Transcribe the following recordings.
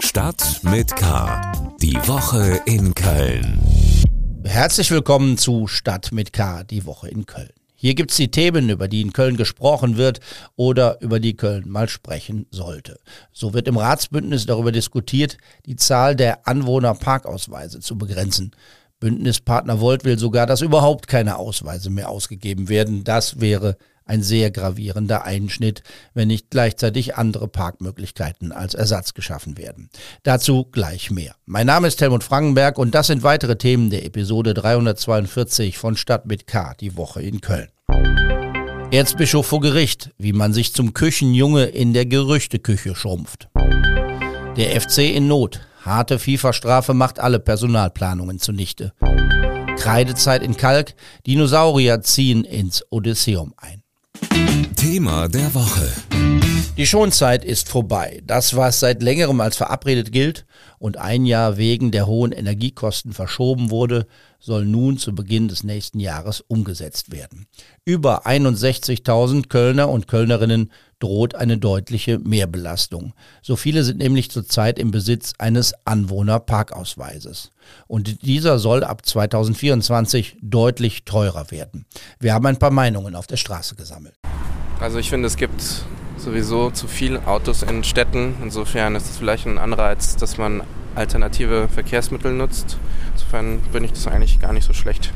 Stadt mit K. Die Woche in Köln. Herzlich willkommen zu Stadt mit K. Die Woche in Köln. Hier gibt's die Themen, über die in Köln gesprochen wird oder über die Köln mal sprechen sollte. So wird im Ratsbündnis darüber diskutiert, die Zahl der Anwohnerparkausweise zu begrenzen. Bündnispartner Volt will sogar, dass überhaupt keine Ausweise mehr ausgegeben werden. Das wäre ein sehr gravierender Einschnitt, wenn nicht gleichzeitig andere Parkmöglichkeiten als Ersatz geschaffen werden. Dazu gleich mehr. Mein Name ist Helmut Frankenberg und das sind weitere Themen der Episode 342 von Stadt mit K, die Woche in Köln. Erzbischof vor Gericht, wie man sich zum Küchenjunge in der Gerüchteküche schrumpft. Der FC in Not. Harte FIFA-Strafe macht alle Personalplanungen zunichte. Kreidezeit in Kalk. Dinosaurier ziehen ins Odysseum ein. Thema der Woche. Die Schonzeit ist vorbei. Das, was seit längerem als verabredet gilt und ein Jahr wegen der hohen Energiekosten verschoben wurde, soll nun zu Beginn des nächsten Jahres umgesetzt werden. Über 61.000 Kölner und Kölnerinnen droht eine deutliche Mehrbelastung. So viele sind nämlich zurzeit im Besitz eines Anwohnerparkausweises. Und dieser soll ab 2024 deutlich teurer werden. Wir haben ein paar Meinungen auf der Straße gesammelt. Also ich finde, es gibt sowieso zu viele Autos in Städten. Insofern ist es vielleicht ein Anreiz, dass man alternative Verkehrsmittel nutzt. Insofern finde ich das eigentlich gar nicht so schlecht.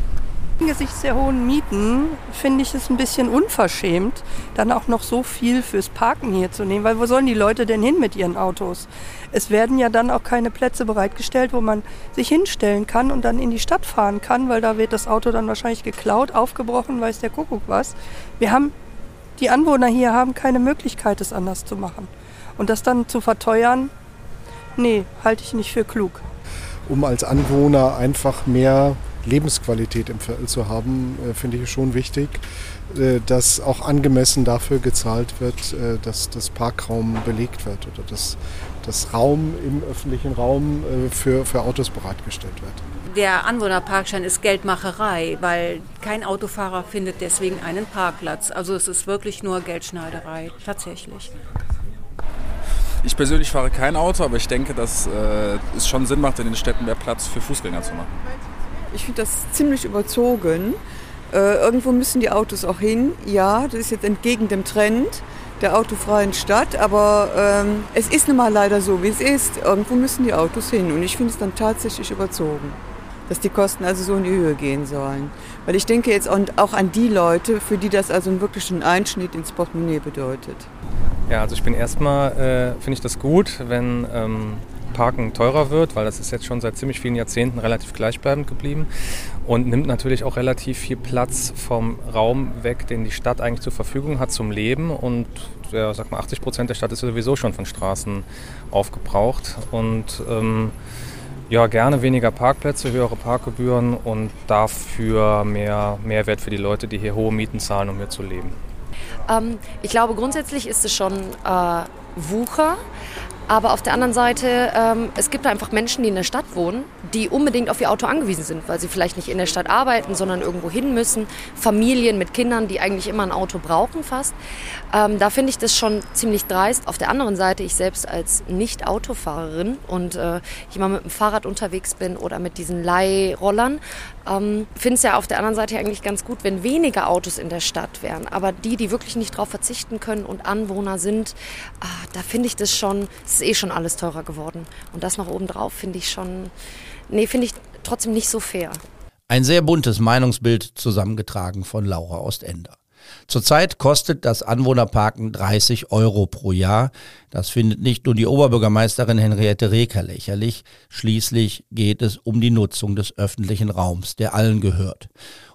Angesichts der hohen Mieten finde ich es ein bisschen unverschämt, dann auch noch so viel fürs Parken hier zu nehmen, weil wo sollen die Leute denn hin mit ihren Autos? Es werden ja dann auch keine Plätze bereitgestellt, wo man sich hinstellen kann und dann in die Stadt fahren kann, weil da wird das Auto dann wahrscheinlich geklaut, aufgebrochen, weiß der Kuckuck was. Wir haben, die Anwohner hier haben keine Möglichkeit, es anders zu machen. Und das dann zu verteuern, nee, halte ich nicht für klug. Um als Anwohner einfach mehr Lebensqualität im Viertel zu haben, äh, finde ich schon wichtig, äh, dass auch angemessen dafür gezahlt wird, äh, dass das Parkraum belegt wird oder dass das Raum im öffentlichen Raum für, für Autos bereitgestellt wird. Der Anwohnerparkschein ist Geldmacherei, weil kein Autofahrer findet deswegen einen Parkplatz. Also es ist wirklich nur Geldschneiderei, tatsächlich. Ich persönlich fahre kein Auto, aber ich denke, dass äh, es schon Sinn macht, in den Städten mehr Platz für Fußgänger zu machen. Ich finde das ziemlich überzogen. Äh, irgendwo müssen die Autos auch hin. Ja, das ist jetzt entgegen dem Trend der autofreien Stadt, aber ähm, es ist nun mal leider so, wie es ist. Irgendwo müssen die Autos hin und ich finde es dann tatsächlich überzogen, dass die Kosten also so in die Höhe gehen sollen. Weil ich denke jetzt auch an die Leute, für die das also einen Einschnitt ins Portemonnaie bedeutet. Ja, also ich bin erstmal, äh, finde ich das gut, wenn ähm, Parken teurer wird, weil das ist jetzt schon seit ziemlich vielen Jahrzehnten relativ gleichbleibend geblieben und nimmt natürlich auch relativ viel Platz vom Raum weg, den die Stadt eigentlich zur Verfügung hat zum Leben. Und ja, sag mal, 80 Prozent der Stadt ist sowieso schon von Straßen aufgebraucht. Und ähm, ja, gerne weniger Parkplätze, höhere Parkgebühren und dafür mehr Mehrwert für die Leute, die hier hohe Mieten zahlen, um hier zu leben. Ähm, ich glaube, grundsätzlich ist es schon äh, Wucher. Aber auf der anderen Seite, ähm, es gibt einfach Menschen, die in der Stadt wohnen, die unbedingt auf ihr Auto angewiesen sind, weil sie vielleicht nicht in der Stadt arbeiten, sondern irgendwo hin müssen. Familien mit Kindern, die eigentlich immer ein Auto brauchen fast. Ähm, da finde ich das schon ziemlich dreist. Auf der anderen Seite, ich selbst als Nicht-Autofahrerin und äh, immer mit dem Fahrrad unterwegs bin oder mit diesen Leihrollern, ähm, finde es ja auf der anderen Seite eigentlich ganz gut, wenn weniger Autos in der Stadt wären. Aber die, die wirklich nicht darauf verzichten können und Anwohner sind, ah, da finde ich das schon, ist eh schon alles teurer geworden. Und das noch obendrauf finde ich schon, nee, finde ich trotzdem nicht so fair. Ein sehr buntes Meinungsbild zusammengetragen von Laura Ostender. Zurzeit kostet das Anwohnerparken 30 Euro pro Jahr. Das findet nicht nur die Oberbürgermeisterin Henriette Reker lächerlich. Schließlich geht es um die Nutzung des öffentlichen Raums, der allen gehört.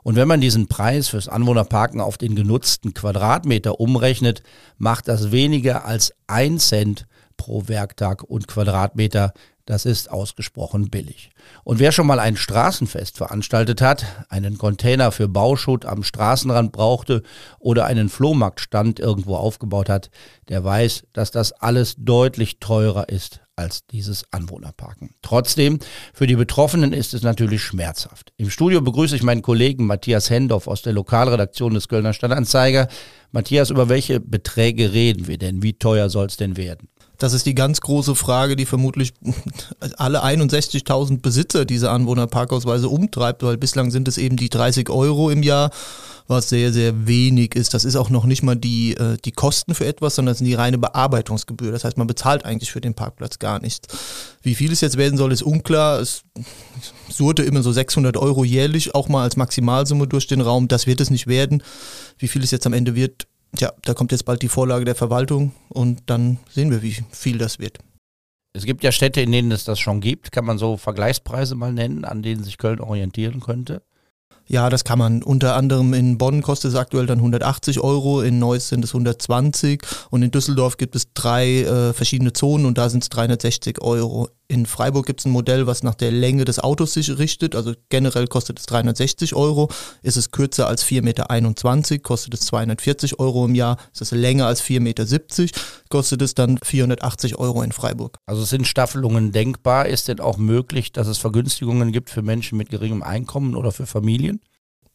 Und wenn man diesen Preis fürs Anwohnerparken auf den genutzten Quadratmeter umrechnet, macht das weniger als ein Cent pro Werktag und Quadratmeter. Das ist ausgesprochen billig. Und wer schon mal ein Straßenfest veranstaltet hat, einen Container für Bauschutt am Straßenrand brauchte oder einen Flohmarktstand irgendwo aufgebaut hat, der weiß, dass das alles deutlich teurer ist als dieses Anwohnerparken. Trotzdem, für die Betroffenen ist es natürlich schmerzhaft. Im Studio begrüße ich meinen Kollegen Matthias Hendorf aus der Lokalredaktion des Kölner Stadtanzeiger. Matthias, über welche Beträge reden wir denn? Wie teuer soll es denn werden? Das ist die ganz große Frage, die vermutlich alle 61.000 Besitzer dieser Anwohnerparkausweise umtreibt, weil bislang sind es eben die 30 Euro im Jahr, was sehr, sehr wenig ist. Das ist auch noch nicht mal die, äh, die Kosten für etwas, sondern das sind die reine Bearbeitungsgebühr. Das heißt, man bezahlt eigentlich für den Parkplatz gar nichts. Wie viel es jetzt werden soll, ist unklar. Es surte immer so 600 Euro jährlich, auch mal als Maximalsumme durch den Raum. Das wird es nicht werden. Wie viel es jetzt am Ende wird, Tja, da kommt jetzt bald die Vorlage der Verwaltung und dann sehen wir, wie viel das wird. Es gibt ja Städte, in denen es das schon gibt. Kann man so Vergleichspreise mal nennen, an denen sich Köln orientieren könnte? Ja, das kann man. Unter anderem in Bonn kostet es aktuell dann 180 Euro, in Neuss sind es 120 und in Düsseldorf gibt es drei äh, verschiedene Zonen und da sind es 360 Euro. In Freiburg gibt es ein Modell, was nach der Länge des Autos sich richtet. Also generell kostet es 360 Euro. Ist es kürzer als 4,21 Meter, kostet es 240 Euro im Jahr. Ist es länger als 4,70 Meter, kostet es dann 480 Euro in Freiburg. Also sind Staffelungen denkbar? Ist denn auch möglich, dass es Vergünstigungen gibt für Menschen mit geringem Einkommen oder für Familien?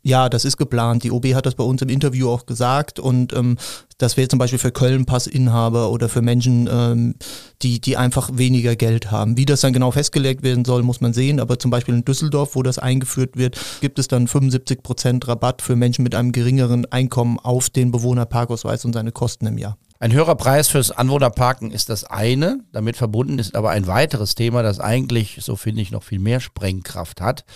Ja, das ist geplant. Die OB hat das bei uns im Interview auch gesagt und ähm, das wäre zum Beispiel für Köln-Passinhaber oder für Menschen, ähm, die, die einfach weniger Geld haben. Wie das dann genau festgelegt werden soll, muss man sehen. Aber zum Beispiel in Düsseldorf, wo das eingeführt wird, gibt es dann 75 Prozent Rabatt für Menschen mit einem geringeren Einkommen auf den Bewohnerparkausweis und seine Kosten im Jahr. Ein höherer Preis fürs Anwohnerparken ist das eine. Damit verbunden ist aber ein weiteres Thema, das eigentlich, so finde ich, noch viel mehr Sprengkraft hat.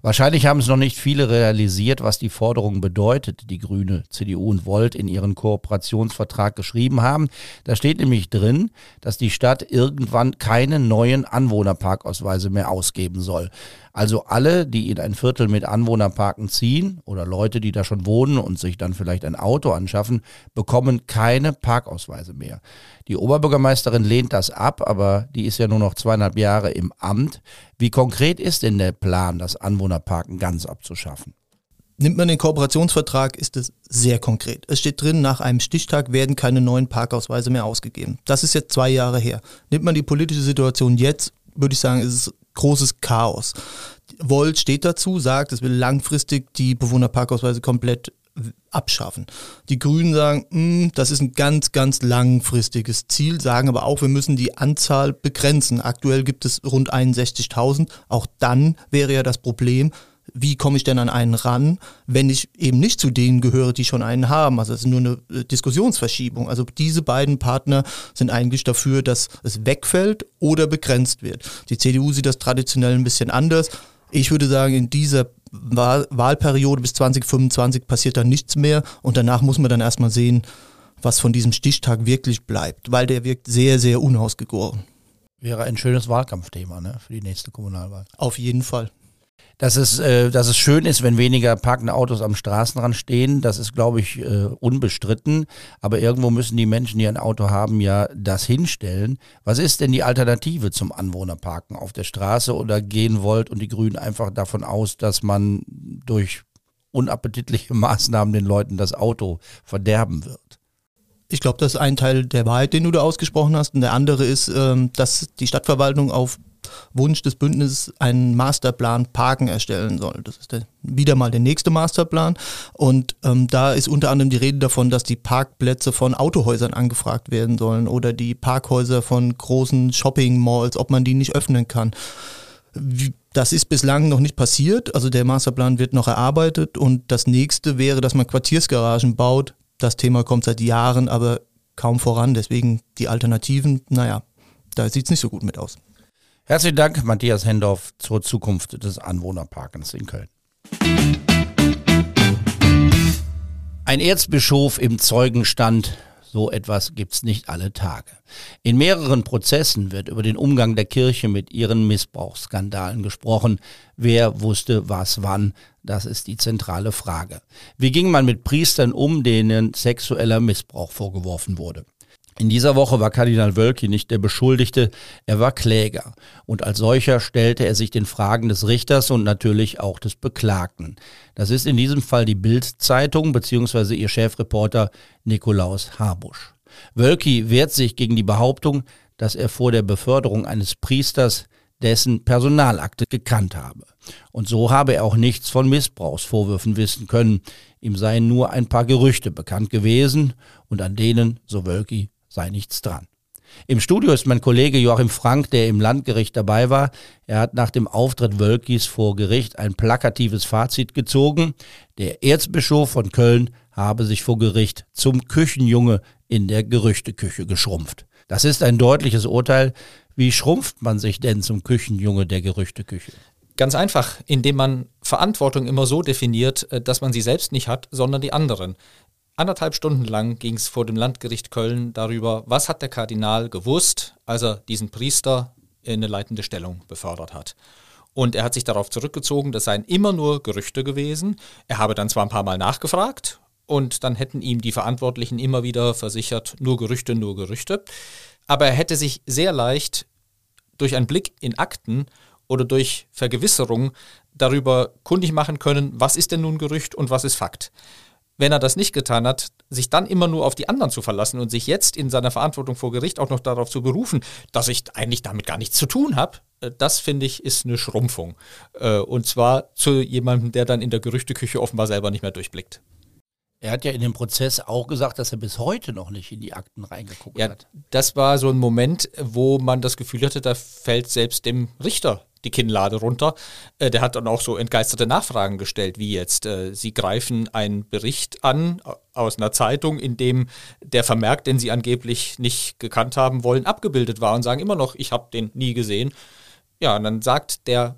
Wahrscheinlich haben es noch nicht viele realisiert, was die Forderung bedeutet, die Grüne, CDU und Volt in ihren Kooperationsvertrag geschrieben haben. Da steht nämlich drin, dass die Stadt irgendwann keine neuen Anwohnerparkausweise mehr ausgeben soll. Also alle, die in ein Viertel mit Anwohnerparken ziehen oder Leute, die da schon wohnen und sich dann vielleicht ein Auto anschaffen, bekommen keine Parkausweise mehr. Die Oberbürgermeisterin lehnt das ab, aber die ist ja nur noch zweieinhalb Jahre im Amt. Wie konkret ist denn der Plan, das Anwohnerparken ganz abzuschaffen? Nimmt man den Kooperationsvertrag, ist es sehr konkret. Es steht drin, nach einem Stichtag werden keine neuen Parkausweise mehr ausgegeben. Das ist jetzt zwei Jahre her. Nimmt man die politische Situation jetzt, würde ich sagen, ist es großes Chaos. Volt steht dazu, sagt, es will langfristig die Bewohnerparkausweise komplett abschaffen. Die Grünen sagen, hm, das ist ein ganz, ganz langfristiges Ziel, sagen aber auch, wir müssen die Anzahl begrenzen. Aktuell gibt es rund 61.000. Auch dann wäre ja das Problem, wie komme ich denn an einen ran, wenn ich eben nicht zu denen gehöre, die schon einen haben. Also es ist nur eine äh, Diskussionsverschiebung. Also diese beiden Partner sind eigentlich dafür, dass es wegfällt oder begrenzt wird. Die CDU sieht das traditionell ein bisschen anders. Ich würde sagen, in dieser Wahl Wahlperiode bis 2025 passiert da nichts mehr und danach muss man dann erstmal sehen, was von diesem Stichtag wirklich bleibt, weil der wirkt sehr, sehr unausgegoren. Wäre ein schönes Wahlkampfthema ne, für die nächste Kommunalwahl. Auf jeden Fall dass es, äh, dass es schön ist, wenn weniger parkende Autos am Straßenrand stehen. Das ist, glaube ich, äh, unbestritten. Aber irgendwo müssen die Menschen, die ein Auto haben, ja das hinstellen. Was ist denn die Alternative zum Anwohnerparken auf der Straße oder gehen wollt und die Grünen einfach davon aus, dass man durch unappetitliche Maßnahmen den Leuten das Auto verderben wird? Ich glaube, das ist ein Teil der Wahrheit, den du da ausgesprochen hast. Und der andere ist, ähm, dass die Stadtverwaltung auf Wunsch des Bündnisses einen Masterplan Parken erstellen soll. Das ist der, wieder mal der nächste Masterplan. Und ähm, da ist unter anderem die Rede davon, dass die Parkplätze von Autohäusern angefragt werden sollen oder die Parkhäuser von großen Shopping-Malls, ob man die nicht öffnen kann. Das ist bislang noch nicht passiert. Also der Masterplan wird noch erarbeitet. Und das nächste wäre, dass man Quartiersgaragen baut. Das Thema kommt seit Jahren, aber kaum voran. Deswegen die Alternativen, naja, da sieht es nicht so gut mit aus. Herzlichen Dank, Matthias Hendorf, zur Zukunft des Anwohnerparkens in Köln. Ein Erzbischof im Zeugenstand, so etwas gibt's nicht alle Tage. In mehreren Prozessen wird über den Umgang der Kirche mit ihren Missbrauchsskandalen gesprochen. Wer wusste was wann? Das ist die zentrale Frage. Wie ging man mit Priestern um, denen sexueller Missbrauch vorgeworfen wurde? In dieser Woche war Kardinal Wölki nicht der Beschuldigte, er war Kläger. Und als solcher stellte er sich den Fragen des Richters und natürlich auch des Beklagten. Das ist in diesem Fall die Bild-Zeitung bzw. ihr Chefreporter Nikolaus Habusch. Wölki wehrt sich gegen die Behauptung, dass er vor der Beförderung eines Priesters dessen Personalakte gekannt habe. Und so habe er auch nichts von Missbrauchsvorwürfen wissen können. Ihm seien nur ein paar Gerüchte bekannt gewesen und an denen, so Wölki, sei nichts dran. Im Studio ist mein Kollege Joachim Frank, der im Landgericht dabei war. Er hat nach dem Auftritt Wölkis vor Gericht ein plakatives Fazit gezogen. Der Erzbischof von Köln habe sich vor Gericht zum Küchenjunge in der Gerüchteküche geschrumpft. Das ist ein deutliches Urteil. Wie schrumpft man sich denn zum Küchenjunge der Gerüchteküche? Ganz einfach, indem man Verantwortung immer so definiert, äh, dass man sie selbst nicht hat, sondern die anderen. Anderthalb Stunden lang ging es vor dem Landgericht Köln darüber, was hat der Kardinal gewusst, als er diesen Priester in eine leitende Stellung befördert hat. Und er hat sich darauf zurückgezogen, das seien immer nur Gerüchte gewesen. Er habe dann zwar ein paar Mal nachgefragt und dann hätten ihm die Verantwortlichen immer wieder versichert, nur Gerüchte, nur Gerüchte. Aber er hätte sich sehr leicht durch einen Blick in Akten oder durch Vergewisserung darüber kundig machen können, was ist denn nun Gerücht und was ist Fakt wenn er das nicht getan hat, sich dann immer nur auf die anderen zu verlassen und sich jetzt in seiner Verantwortung vor Gericht auch noch darauf zu berufen, dass ich eigentlich damit gar nichts zu tun habe, äh, das finde ich ist eine Schrumpfung. Äh, und zwar zu jemandem, der dann in der Gerüchteküche offenbar selber nicht mehr durchblickt. Er hat ja in dem Prozess auch gesagt, dass er bis heute noch nicht in die Akten reingeguckt ja, hat. Das war so ein Moment, wo man das Gefühl hatte, da fällt selbst dem Richter die Kinnlade runter. Äh, der hat dann auch so entgeisterte Nachfragen gestellt, wie jetzt, äh, Sie greifen einen Bericht an aus einer Zeitung, in dem der Vermerk, den Sie angeblich nicht gekannt haben wollen, abgebildet war und sagen immer noch, ich habe den nie gesehen. Ja, und dann sagt der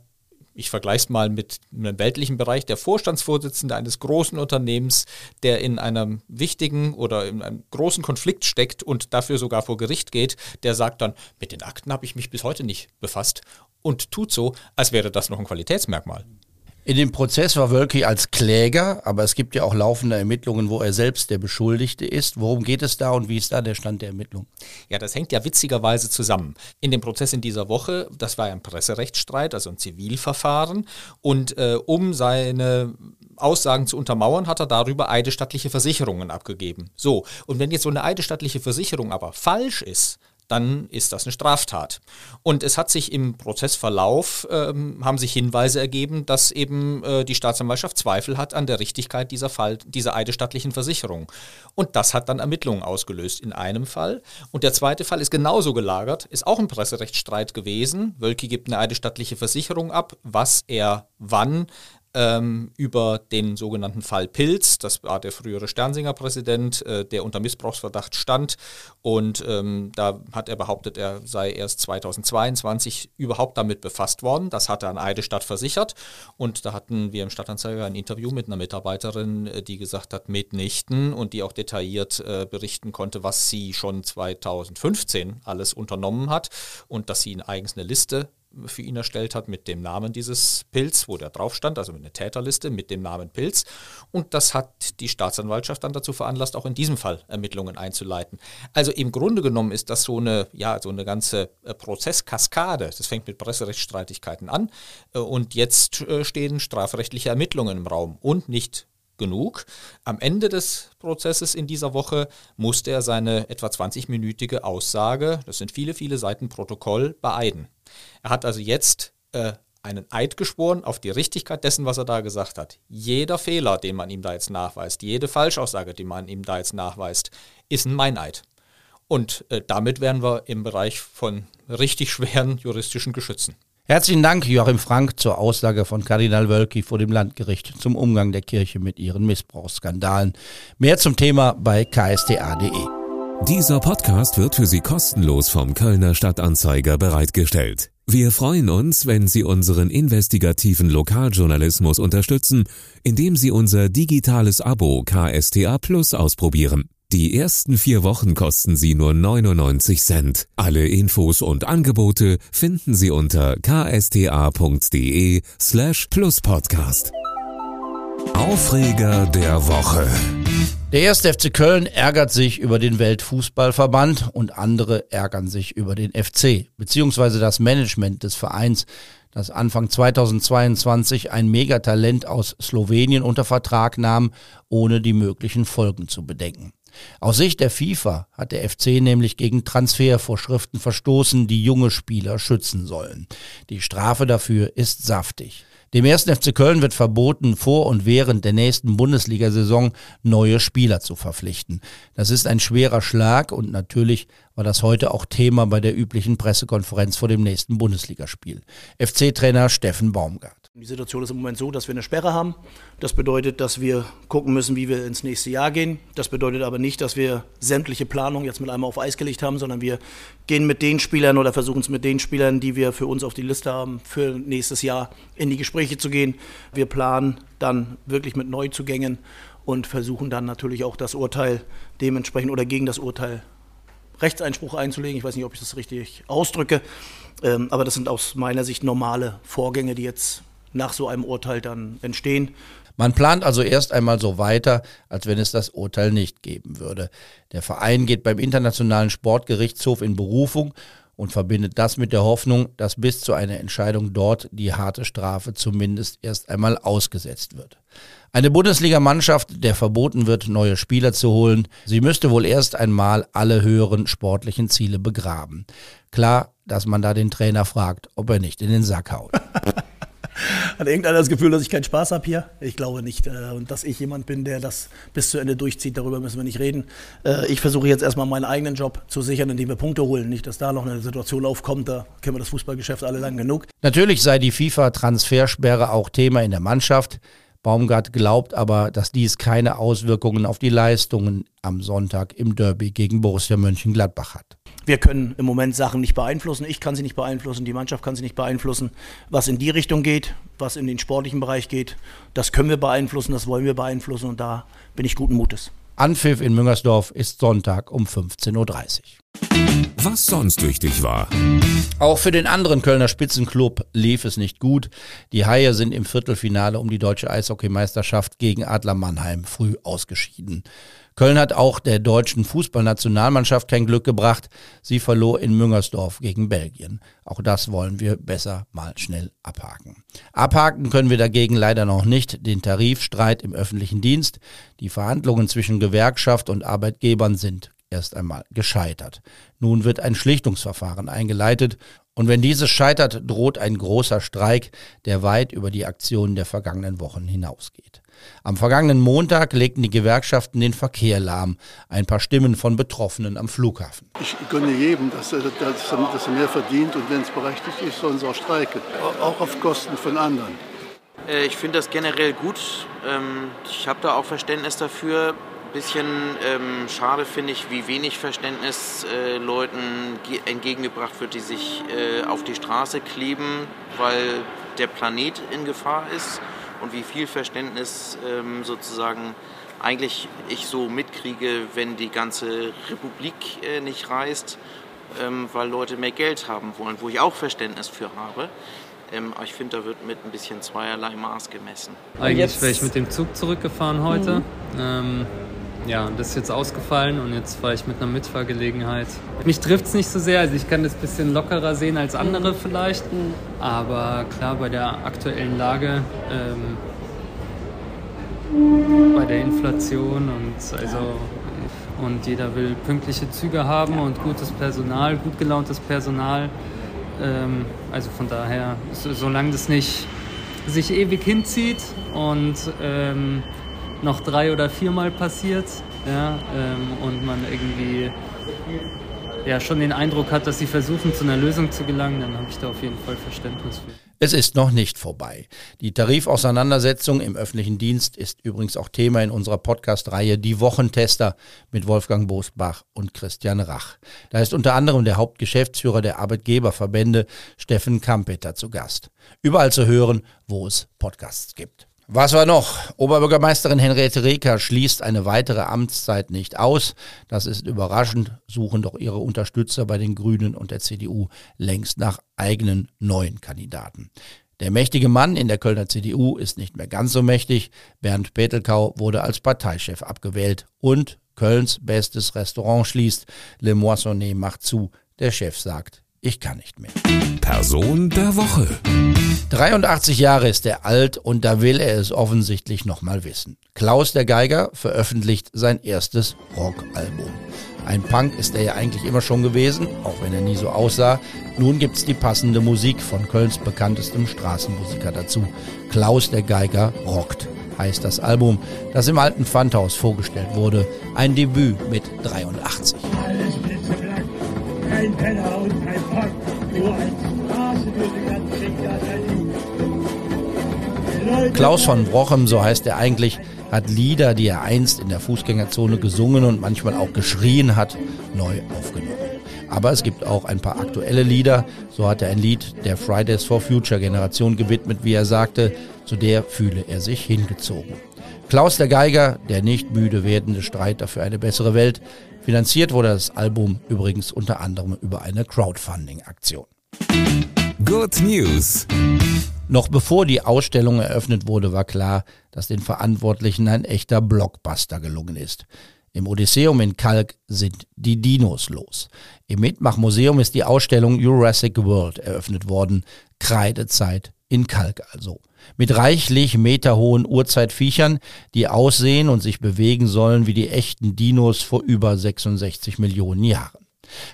ich vergleiche es mal mit einem weltlichen Bereich, der Vorstandsvorsitzende eines großen Unternehmens, der in einem wichtigen oder in einem großen Konflikt steckt und dafür sogar vor Gericht geht, der sagt dann, mit den Akten habe ich mich bis heute nicht befasst und tut so, als wäre das noch ein Qualitätsmerkmal. In dem Prozess war Wölki als Kläger, aber es gibt ja auch laufende Ermittlungen, wo er selbst der Beschuldigte ist. Worum geht es da und wie ist da der Stand der Ermittlung? Ja, das hängt ja witzigerweise zusammen. In dem Prozess in dieser Woche, das war ein Presserechtsstreit, also ein Zivilverfahren, und äh, um seine Aussagen zu untermauern, hat er darüber eidesstattliche Versicherungen abgegeben. So, und wenn jetzt so eine eidesstattliche Versicherung aber falsch ist, dann ist das eine Straftat. Und es hat sich im Prozessverlauf, ähm, haben sich Hinweise ergeben, dass eben äh, die Staatsanwaltschaft Zweifel hat an der Richtigkeit dieser, Fall, dieser eidesstattlichen Versicherung. Und das hat dann Ermittlungen ausgelöst in einem Fall. Und der zweite Fall ist genauso gelagert, ist auch ein Presserechtsstreit gewesen. Wölki gibt eine eidesstattliche Versicherung ab, was er wann ähm, über den sogenannten Fall Pilz. Das war der frühere Sternsinger-Präsident, äh, der unter Missbrauchsverdacht stand. Und ähm, da hat er behauptet, er sei erst 2022 überhaupt damit befasst worden. Das hat er an Eidestadt versichert. Und da hatten wir im Stadtanzeiger ein Interview mit einer Mitarbeiterin, äh, die gesagt hat, mitnichten und die auch detailliert äh, berichten konnte, was sie schon 2015 alles unternommen hat und dass sie eigens eine Liste für ihn erstellt hat mit dem Namen dieses Pilz, wo der drauf stand, also eine Täterliste mit dem Namen Pilz. Und das hat die Staatsanwaltschaft dann dazu veranlasst, auch in diesem Fall Ermittlungen einzuleiten. Also im Grunde genommen ist das so eine, ja, so eine ganze äh, Prozesskaskade. Das fängt mit Presserechtsstreitigkeiten an äh, und jetzt äh, stehen strafrechtliche Ermittlungen im Raum und nicht genug. Am Ende des Prozesses in dieser Woche musste er seine etwa 20-minütige Aussage, das sind viele, viele Seiten Protokoll, beeiden. Er hat also jetzt äh, einen Eid geschworen auf die Richtigkeit dessen, was er da gesagt hat. Jeder Fehler, den man ihm da jetzt nachweist, jede Falschaussage, die man ihm da jetzt nachweist, ist ein Meineid. Und äh, damit wären wir im Bereich von richtig schweren juristischen Geschützen. Herzlichen Dank, Joachim Frank, zur Aussage von Kardinal Wölki vor dem Landgericht zum Umgang der Kirche mit ihren Missbrauchsskandalen. Mehr zum Thema bei ksta.de. Dieser Podcast wird für Sie kostenlos vom Kölner Stadtanzeiger bereitgestellt. Wir freuen uns, wenn Sie unseren investigativen Lokaljournalismus unterstützen, indem Sie unser digitales Abo KSTA Plus ausprobieren. Die ersten vier Wochen kosten Sie nur 99 Cent. Alle Infos und Angebote finden Sie unter ksta.de slash pluspodcast. Aufreger der Woche. Der erste FC Köln ärgert sich über den Weltfußballverband und andere ärgern sich über den FC, beziehungsweise das Management des Vereins, das Anfang 2022 ein Megatalent aus Slowenien unter Vertrag nahm, ohne die möglichen Folgen zu bedenken. Aus Sicht der FIFA hat der FC nämlich gegen Transfervorschriften verstoßen, die junge Spieler schützen sollen. Die Strafe dafür ist saftig. Dem ersten FC Köln wird verboten, vor und während der nächsten Bundesliga-Saison neue Spieler zu verpflichten. Das ist ein schwerer Schlag und natürlich war das heute auch Thema bei der üblichen Pressekonferenz vor dem nächsten Bundesligaspiel. FC-Trainer Steffen Baumgart. Die Situation ist im Moment so, dass wir eine Sperre haben. Das bedeutet, dass wir gucken müssen, wie wir ins nächste Jahr gehen. Das bedeutet aber nicht, dass wir sämtliche Planung jetzt mit einmal auf Eis gelegt haben, sondern wir gehen mit den Spielern oder versuchen es mit den Spielern, die wir für uns auf die Liste haben, für nächstes Jahr in die Gespräche zu gehen. Wir planen dann wirklich mit Neuzugängen und versuchen dann natürlich auch das Urteil dementsprechend oder gegen das Urteil Rechtseinspruch einzulegen. Ich weiß nicht, ob ich das richtig ausdrücke, ähm, aber das sind aus meiner Sicht normale Vorgänge, die jetzt nach so einem Urteil dann entstehen. Man plant also erst einmal so weiter, als wenn es das Urteil nicht geben würde. Der Verein geht beim Internationalen Sportgerichtshof in Berufung und verbindet das mit der Hoffnung, dass bis zu einer Entscheidung dort die harte Strafe zumindest erst einmal ausgesetzt wird. Eine Bundesligamannschaft, der verboten wird, neue Spieler zu holen, sie müsste wohl erst einmal alle höheren sportlichen Ziele begraben. Klar, dass man da den Trainer fragt, ob er nicht in den Sack haut. Hat irgendeiner das Gefühl, dass ich keinen Spaß habe hier? Ich glaube nicht. Äh, und dass ich jemand bin, der das bis zu Ende durchzieht, darüber müssen wir nicht reden. Äh, ich versuche jetzt erstmal meinen eigenen Job zu sichern, indem wir Punkte holen. Nicht, dass da noch eine Situation aufkommt, da kennen wir das Fußballgeschäft alle lang genug. Natürlich sei die FIFA-Transfersperre auch Thema in der Mannschaft. Baumgart glaubt aber, dass dies keine Auswirkungen auf die Leistungen am Sonntag im Derby gegen Borussia Mönchengladbach hat. Wir können im Moment Sachen nicht beeinflussen. Ich kann sie nicht beeinflussen, die Mannschaft kann sie nicht beeinflussen. Was in die Richtung geht, was in den sportlichen Bereich geht, das können wir beeinflussen, das wollen wir beeinflussen und da bin ich guten Mutes. Anpfiff in Müngersdorf ist Sonntag um 15.30 Uhr. Was sonst wichtig war. Auch für den anderen Kölner Spitzenclub lief es nicht gut. Die Haie sind im Viertelfinale um die deutsche Eishockeymeisterschaft gegen Adler Mannheim früh ausgeschieden. Köln hat auch der deutschen Fußballnationalmannschaft kein Glück gebracht. Sie verlor in Müngersdorf gegen Belgien. Auch das wollen wir besser mal schnell abhaken. Abhaken können wir dagegen leider noch nicht den Tarifstreit im öffentlichen Dienst. Die Verhandlungen zwischen Gewerkschaft und Arbeitgebern sind erst einmal gescheitert. Nun wird ein Schlichtungsverfahren eingeleitet und wenn dieses scheitert, droht ein großer Streik, der weit über die Aktionen der vergangenen Wochen hinausgeht. Am vergangenen Montag legten die Gewerkschaften den Verkehr lahm. Ein paar Stimmen von Betroffenen am Flughafen. Ich gönne jedem, dass er, dass er mehr verdient und wenn es berechtigt ist, sollen sie auch streiken. Auch auf Kosten von anderen. Äh, ich finde das generell gut. Ähm, ich habe da auch Verständnis dafür. Ein bisschen ähm, schade finde ich, wie wenig Verständnis äh, Leuten entgegengebracht wird, die sich äh, auf die Straße kleben, weil der Planet in Gefahr ist und wie viel Verständnis ähm, sozusagen eigentlich ich so mitkriege, wenn die ganze Republik äh, nicht reist, ähm, weil Leute mehr Geld haben wollen, wo ich auch Verständnis für habe. Ähm, aber ich finde, da wird mit ein bisschen zweierlei Maß gemessen. Eigentlich wäre ich mit dem Zug zurückgefahren heute. Mhm. Ähm, ja, das ist jetzt ausgefallen und jetzt fahre ich mit einer Mitfahrgelegenheit. Mich trifft es nicht so sehr, also ich kann das ein bisschen lockerer sehen als andere mhm. vielleicht. Mhm. Aber klar, bei der aktuellen Lage, ähm, bei der Inflation und also und jeder will pünktliche Züge haben und gutes Personal, gut gelauntes Personal. Ähm, also von daher, so, solange das nicht sich ewig hinzieht und ähm, noch drei oder viermal passiert ja, ähm, und man irgendwie ja, schon den Eindruck hat, dass sie versuchen, zu einer Lösung zu gelangen, dann habe ich da auf jeden Fall Verständnis für. Es ist noch nicht vorbei. Die Tarifauseinandersetzung im öffentlichen Dienst ist übrigens auch Thema in unserer Podcast-Reihe Die Wochentester mit Wolfgang Bosbach und Christian Rach. Da ist unter anderem der Hauptgeschäftsführer der Arbeitgeberverbände Steffen Kampeter zu Gast. Überall zu hören, wo es Podcasts gibt. Was war noch? Oberbürgermeisterin Henriette Reker schließt eine weitere Amtszeit nicht aus. Das ist überraschend, suchen doch ihre Unterstützer bei den Grünen und der CDU längst nach eigenen neuen Kandidaten. Der mächtige Mann in der Kölner CDU ist nicht mehr ganz so mächtig. Bernd Petelkau wurde als Parteichef abgewählt und Kölns bestes Restaurant schließt. Le Moissonnet macht zu. Der Chef sagt, ich kann nicht mehr. Person der Woche. 83 Jahre ist er alt und da will er es offensichtlich nochmal wissen. Klaus der Geiger veröffentlicht sein erstes Rockalbum. Ein Punk ist er ja eigentlich immer schon gewesen, auch wenn er nie so aussah. Nun gibt's die passende Musik von Kölns bekanntestem Straßenmusiker dazu. Klaus der Geiger rockt heißt das Album, das im alten Pfandhaus vorgestellt wurde. Ein Debüt mit 83. Kein Penner und kein Punk, nur ein Klaus von Brochem, so heißt er eigentlich, hat Lieder, die er einst in der Fußgängerzone gesungen und manchmal auch geschrien hat, neu aufgenommen. Aber es gibt auch ein paar aktuelle Lieder. So hat er ein Lied der Fridays for Future Generation gewidmet, wie er sagte, zu der fühle er sich hingezogen. Klaus der Geiger, der nicht müde werdende Streiter für eine bessere Welt. Finanziert wurde das Album übrigens unter anderem über eine Crowdfunding-Aktion. Good News. Noch bevor die Ausstellung eröffnet wurde, war klar, dass den Verantwortlichen ein echter Blockbuster gelungen ist. Im Odysseum in Kalk sind die Dinos los. Im Mitmachmuseum ist die Ausstellung Jurassic World eröffnet worden. Kreidezeit in Kalk also. Mit reichlich meterhohen Urzeitviechern, die aussehen und sich bewegen sollen wie die echten Dinos vor über 66 Millionen Jahren.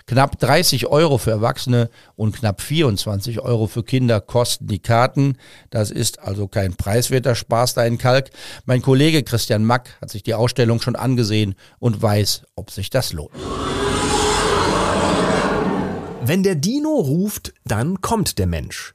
Knapp 30 Euro für Erwachsene und knapp 24 Euro für Kinder kosten die Karten. Das ist also kein preiswerter Spaß da in Kalk. Mein Kollege Christian Mack hat sich die Ausstellung schon angesehen und weiß, ob sich das lohnt. Wenn der Dino ruft, dann kommt der Mensch.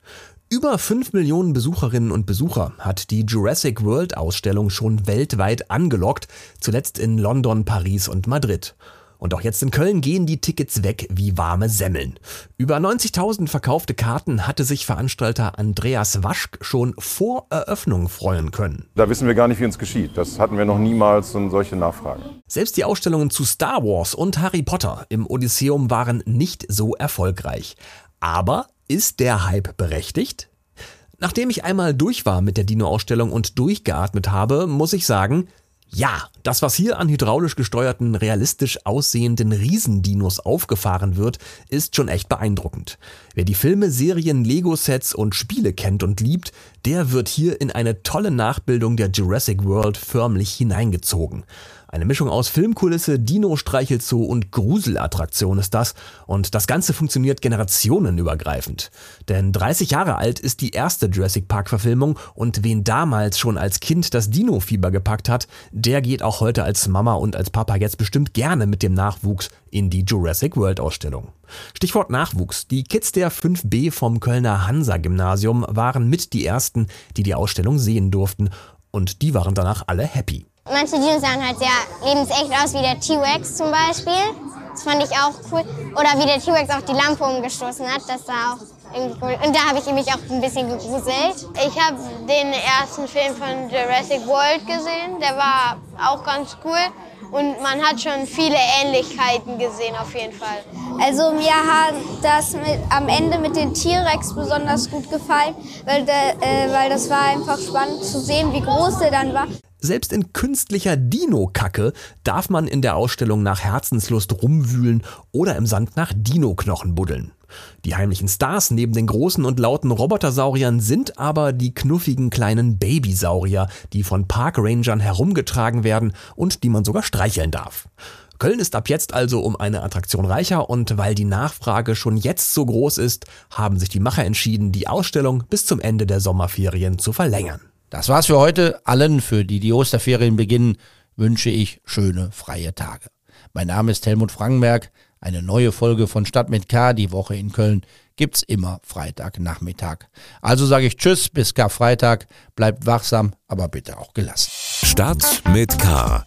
Über 5 Millionen Besucherinnen und Besucher hat die Jurassic World Ausstellung schon weltweit angelockt, zuletzt in London, Paris und Madrid. Und auch jetzt in Köln gehen die Tickets weg wie warme Semmeln. Über 90.000 verkaufte Karten hatte sich Veranstalter Andreas Waschk schon vor Eröffnung freuen können. Da wissen wir gar nicht, wie uns geschieht. Das hatten wir noch niemals und solche Nachfragen. Selbst die Ausstellungen zu Star Wars und Harry Potter im Odysseum waren nicht so erfolgreich. Aber ist der Hype berechtigt? Nachdem ich einmal durch war mit der Dino-Ausstellung und durchgeatmet habe, muss ich sagen, ja, das, was hier an hydraulisch gesteuerten, realistisch aussehenden Riesendinos aufgefahren wird, ist schon echt beeindruckend. Wer die Filme, Serien, Lego-Sets und Spiele kennt und liebt, der wird hier in eine tolle Nachbildung der Jurassic World förmlich hineingezogen. Eine Mischung aus Filmkulisse, Dino-Streichelzoo und Gruselattraktion ist das und das Ganze funktioniert generationenübergreifend. Denn 30 Jahre alt ist die erste Jurassic Park-Verfilmung und wen damals schon als Kind das Dino-Fieber gepackt hat, der geht auch heute als Mama und als Papa jetzt bestimmt gerne mit dem Nachwuchs in die Jurassic World Ausstellung. Stichwort Nachwuchs. Die Kids der 5b vom Kölner Hansa-Gymnasium waren mit die ersten, die die Ausstellung sehen durften und die waren danach alle happy. Manche Dinos sahen halt sehr lebensecht aus, wie der T-Rex zum Beispiel. Das fand ich auch cool. Oder wie der T-Rex auch die Lampe umgestoßen hat, das sah auch irgendwie cool. Und da habe ich mich auch ein bisschen gegruselt. Ich habe den ersten Film von Jurassic World gesehen, der war auch ganz cool. Und man hat schon viele Ähnlichkeiten gesehen, auf jeden Fall. Also mir hat das mit, am Ende mit den T-Rex besonders gut gefallen, weil, de, äh, weil das war einfach spannend zu sehen, wie groß der dann war. Selbst in künstlicher Dino-Kacke darf man in der Ausstellung nach Herzenslust rumwühlen oder im Sand nach Dino-Knochen buddeln. Die heimlichen Stars neben den großen und lauten Robotersauriern sind aber die knuffigen kleinen Babysaurier, die von Parkrangern herumgetragen werden und die man sogar streicheln darf. Köln ist ab jetzt also um eine Attraktion reicher und weil die Nachfrage schon jetzt so groß ist, haben sich die Macher entschieden, die Ausstellung bis zum Ende der Sommerferien zu verlängern. Das war's für heute. Allen, für die die Osterferien beginnen, wünsche ich schöne freie Tage. Mein Name ist Helmut Frankenberg. Eine neue Folge von Stadt mit K, die Woche in Köln, gibt's immer Freitagnachmittag. Also sage ich Tschüss bis Karfreitag. Bleibt wachsam, aber bitte auch gelassen. Stadt mit K